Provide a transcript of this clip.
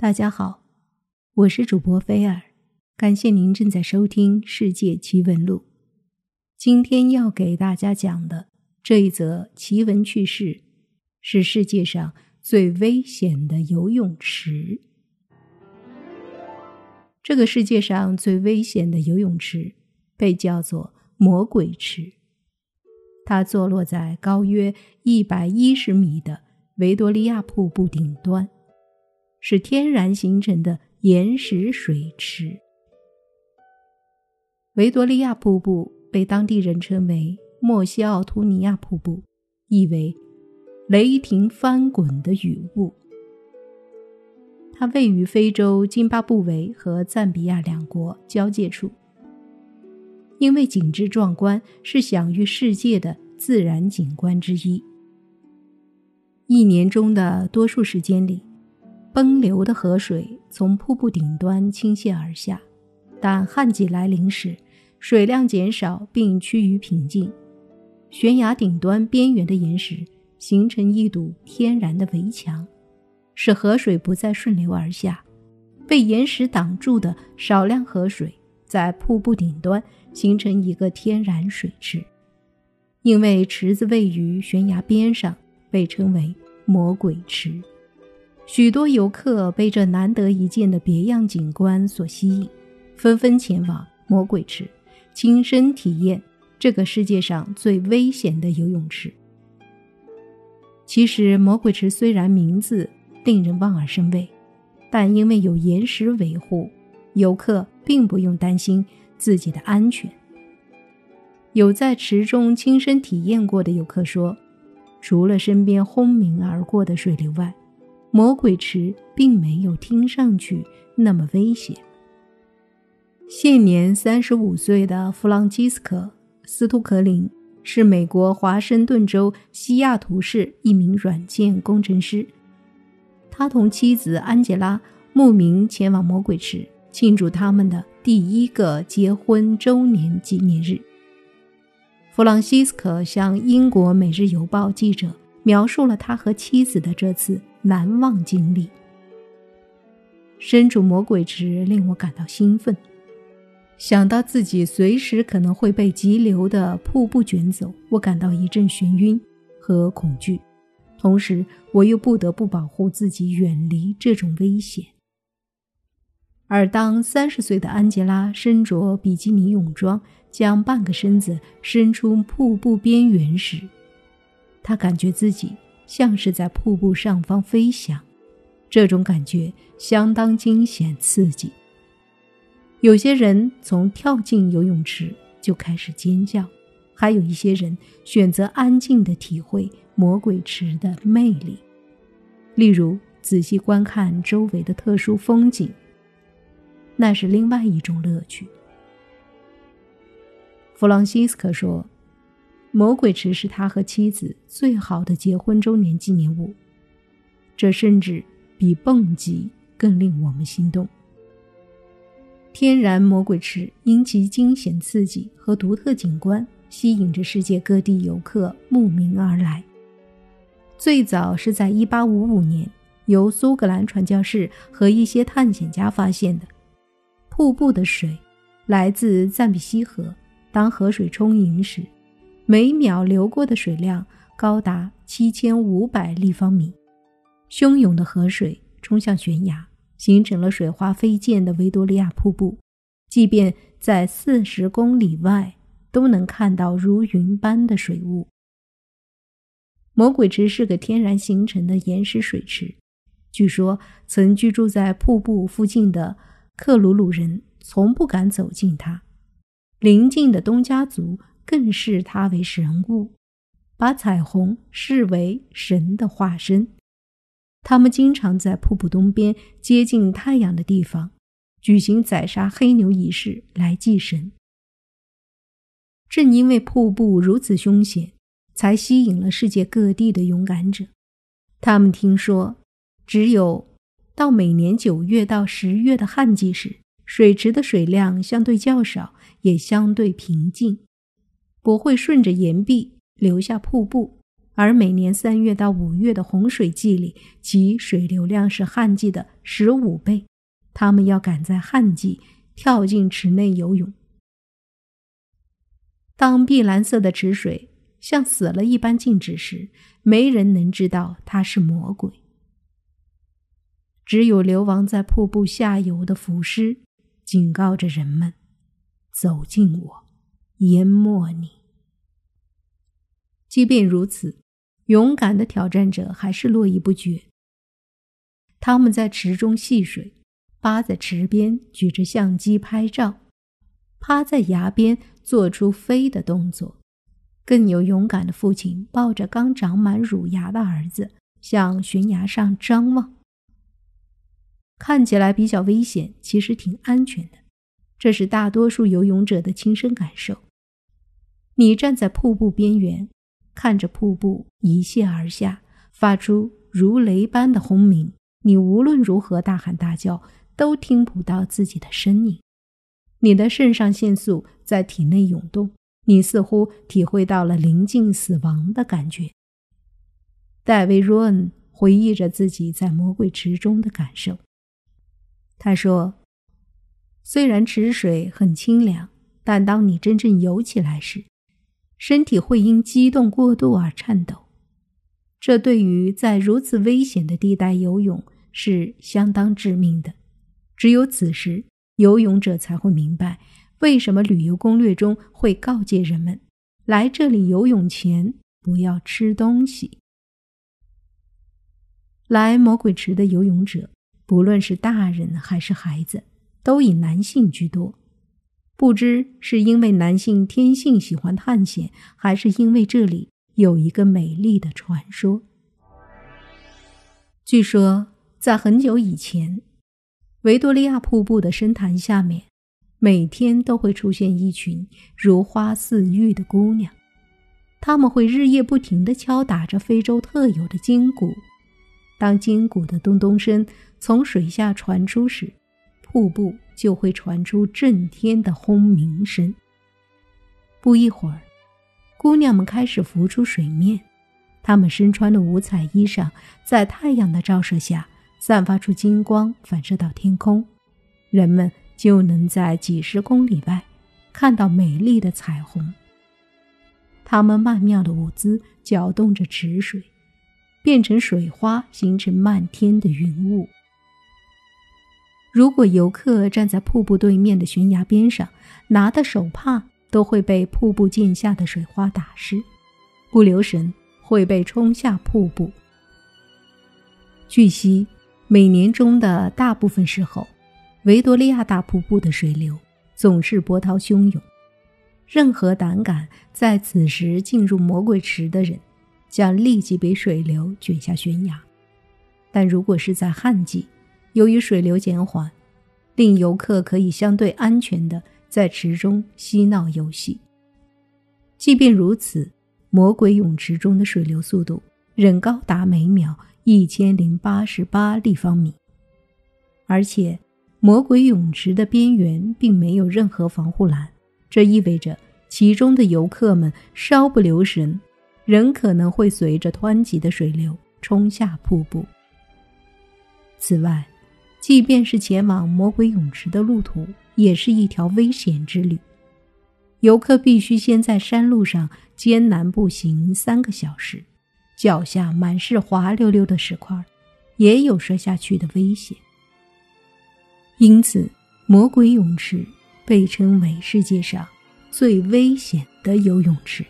大家好，我是主播菲尔，感谢您正在收听《世界奇闻录》。今天要给大家讲的这一则奇闻趣事，是世界上最危险的游泳池。这个世界上最危险的游泳池被叫做“魔鬼池”，它坐落在高约一百一十米的维多利亚瀑布顶端。是天然形成的岩石水池。维多利亚瀑布被当地人称为莫西奥图尼亚瀑布，意为“雷霆翻滚的雨雾”。它位于非洲津巴布韦和赞比亚两国交界处，因为景致壮观，是享誉世界的自然景观之一。一年中的多数时间里。奔流的河水从瀑布顶端倾泻而下，但旱季来临时，水量减少并趋于平静。悬崖顶端边缘的岩石形成一堵天然的围墙，使河水不再顺流而下。被岩石挡住的少量河水在瀑布顶端形成一个天然水池。因为池子位于悬崖边上，被称为“魔鬼池”。许多游客被这难得一见的别样景观所吸引，纷纷前往魔鬼池，亲身体验这个世界上最危险的游泳池。其实，魔鬼池虽然名字令人望而生畏，但因为有岩石维护，游客并不用担心自己的安全。有在池中亲身体验过的游客说，除了身边轰鸣而过的水流外，魔鬼池并没有听上去那么危险。现年三十五岁的弗朗基斯科·斯图克林是美国华盛顿州西雅图市一名软件工程师。他同妻子安吉拉慕名前往魔鬼池庆祝他们的第一个结婚周年纪念日。弗朗西斯科向英国《每日邮报》记者描述了他和妻子的这次。难忘经历。身处魔鬼池令我感到兴奋，想到自己随时可能会被急流的瀑布卷走，我感到一阵眩晕和恐惧。同时，我又不得不保护自己远离这种危险。而当三十岁的安吉拉身着比基尼泳装，将半个身子伸出瀑布边缘时，他感觉自己。像是在瀑布上方飞翔，这种感觉相当惊险刺激。有些人从跳进游泳池就开始尖叫，还有一些人选择安静地体会魔鬼池的魅力，例如仔细观看周围的特殊风景，那是另外一种乐趣。弗朗西斯科说。魔鬼池是他和妻子最好的结婚周年纪念物，这甚至比蹦极更令我们心动。天然魔鬼池因其惊险刺激和独特景观，吸引着世界各地游客慕名而来。最早是在1855年，由苏格兰传教士和一些探险家发现的。瀑布的水来自赞比西河，当河水充盈时。每秒流过的水量高达七千五百立方米，汹涌的河水冲向悬崖，形成了水花飞溅的维多利亚瀑布。即便在四十公里外，都能看到如云般的水雾。魔鬼池是个天然形成的岩石水池，据说曾居住在瀑布附近的克鲁鲁人从不敢走进它，邻近的东家族。更视它为神物，把彩虹视为神的化身。他们经常在瀑布东边接近太阳的地方举行宰杀黑牛仪式来祭神。正因为瀑布如此凶险，才吸引了世界各地的勇敢者。他们听说，只有到每年九月到十月的旱季时，水池的水量相对较少，也相对平静。不会顺着岩壁流下瀑布，而每年三月到五月的洪水季里，其水流量是旱季的十五倍。他们要赶在旱季跳进池内游泳。当碧蓝色的池水像死了一般静止时，没人能知道它是魔鬼。只有流亡在瀑布下游的浮尸，警告着人们：走近我，淹没你。即便如此，勇敢的挑战者还是络绎不绝。他们在池中戏水，扒在池边举着相机拍照，趴在崖边做出飞的动作。更有勇敢的父亲抱着刚长满乳牙的儿子向悬崖上张望。看起来比较危险，其实挺安全的。这是大多数游泳者的亲身感受。你站在瀑布边缘。看着瀑布一泻而下，发出如雷般的轰鸣，你无论如何大喊大叫，都听不到自己的声音。你的肾上腺素在体内涌动，你似乎体会到了临近死亡的感觉。戴维·若恩回忆着自己在魔鬼池中的感受。他说：“虽然池水很清凉，但当你真正游起来时，”身体会因激动过度而颤抖，这对于在如此危险的地带游泳是相当致命的。只有此时，游泳者才会明白为什么旅游攻略中会告诫人们来这里游泳前不要吃东西。来魔鬼池的游泳者，不论是大人还是孩子，都以男性居多。不知是因为男性天性喜欢探险，还是因为这里有一个美丽的传说。据说，在很久以前，维多利亚瀑布的深潭下面，每天都会出现一群如花似玉的姑娘，她们会日夜不停地敲打着非洲特有的金鼓。当金鼓的咚咚声从水下传出时，瀑布就会传出震天的轰鸣声。不一会儿，姑娘们开始浮出水面，她们身穿的五彩衣裳在太阳的照射下散发出金光，反射到天空，人们就能在几十公里外看到美丽的彩虹。她们曼妙的舞姿搅动着池水，变成水花，形成漫天的云雾。如果游客站在瀑布对面的悬崖边上，拿的手帕都会被瀑布溅下的水花打湿，不留神会被冲下瀑布。据悉，每年中的大部分时候，维多利亚大瀑布的水流总是波涛汹涌，任何胆敢在此时进入魔鬼池的人，将立即被水流卷下悬崖。但如果是在旱季，由于水流减缓，令游客可以相对安全地在池中嬉闹游戏。即便如此，魔鬼泳池中的水流速度仍高达每秒一千零八十八立方米，而且魔鬼泳池的边缘并没有任何防护栏，这意味着其中的游客们稍不留神，仍可能会随着湍急的水流冲下瀑布。此外，即便是前往魔鬼泳池的路途，也是一条危险之旅。游客必须先在山路上艰难步行三个小时，脚下满是滑溜溜的石块，也有摔下去的危险。因此，魔鬼泳池被称为世界上最危险的游泳池。